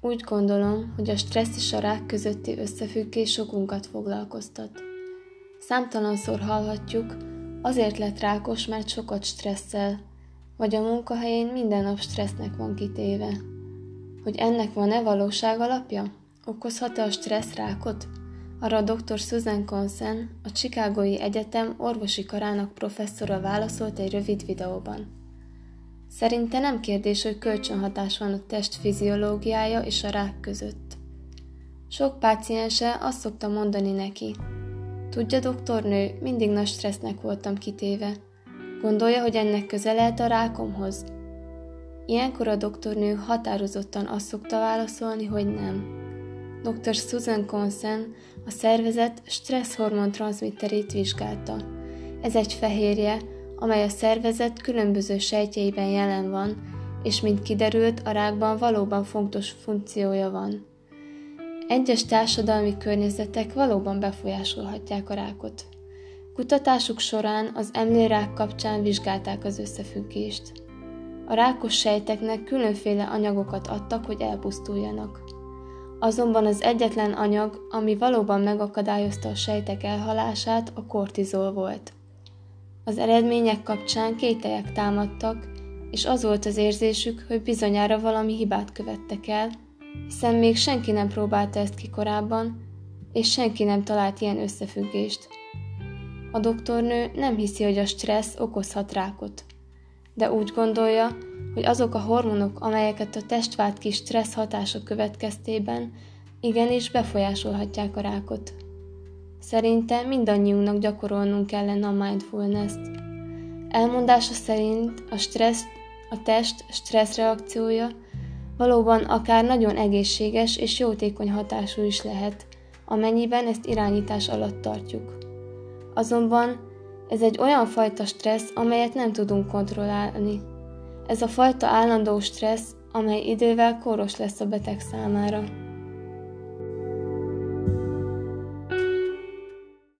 Úgy gondolom, hogy a stressz és a rák közötti összefüggés sokunkat foglalkoztat. Számtalanszor hallhatjuk, azért lett rákos, mert sokat stresszel, vagy a munkahelyén minden nap stressznek van kitéve. Hogy ennek van-e valóság alapja? Okozhat-e a stressz rákot? Arra a dr. Susan Consen, a Chicagói Egyetem orvosi karának professzora válaszolt egy rövid videóban. Szerinte nem kérdés, hogy kölcsönhatás van a test fiziológiája és a rák között. Sok páciense azt szokta mondani neki, Tudja, doktornő, mindig nagy stressznek voltam kitéve. Gondolja, hogy ennek köze lehet a rákomhoz? Ilyenkor a doktornő határozottan azt szokta válaszolni, hogy nem. Dr. Susan Consen a szervezet stresszhormon transmitterét vizsgálta. Ez egy fehérje, amely a szervezet különböző sejtjeiben jelen van, és mint kiderült, a rákban valóban fontos funkciója van. Egyes társadalmi környezetek valóban befolyásolhatják a rákot. Kutatásuk során az emlérák kapcsán vizsgálták az összefüggést. A rákos sejteknek különféle anyagokat adtak, hogy elpusztuljanak. Azonban az egyetlen anyag, ami valóban megakadályozta a sejtek elhalását, a kortizol volt. Az eredmények kapcsán kételyek támadtak, és az volt az érzésük, hogy bizonyára valami hibát követtek el, hiszen még senki nem próbálta ezt ki korábban, és senki nem talált ilyen összefüggést. A doktornő nem hiszi, hogy a stressz okozhat rákot, de úgy gondolja, hogy azok a hormonok, amelyeket a test vált ki stressz hatása következtében, igenis befolyásolhatják a rákot. Szerinte mindannyiunknak gyakorolnunk kellene a mindfulness-t. Elmondása szerint a stressz, a test stresszreakciója valóban akár nagyon egészséges és jótékony hatású is lehet, amennyiben ezt irányítás alatt tartjuk. Azonban ez egy olyan fajta stressz, amelyet nem tudunk kontrollálni. Ez a fajta állandó stressz, amely idővel kóros lesz a beteg számára.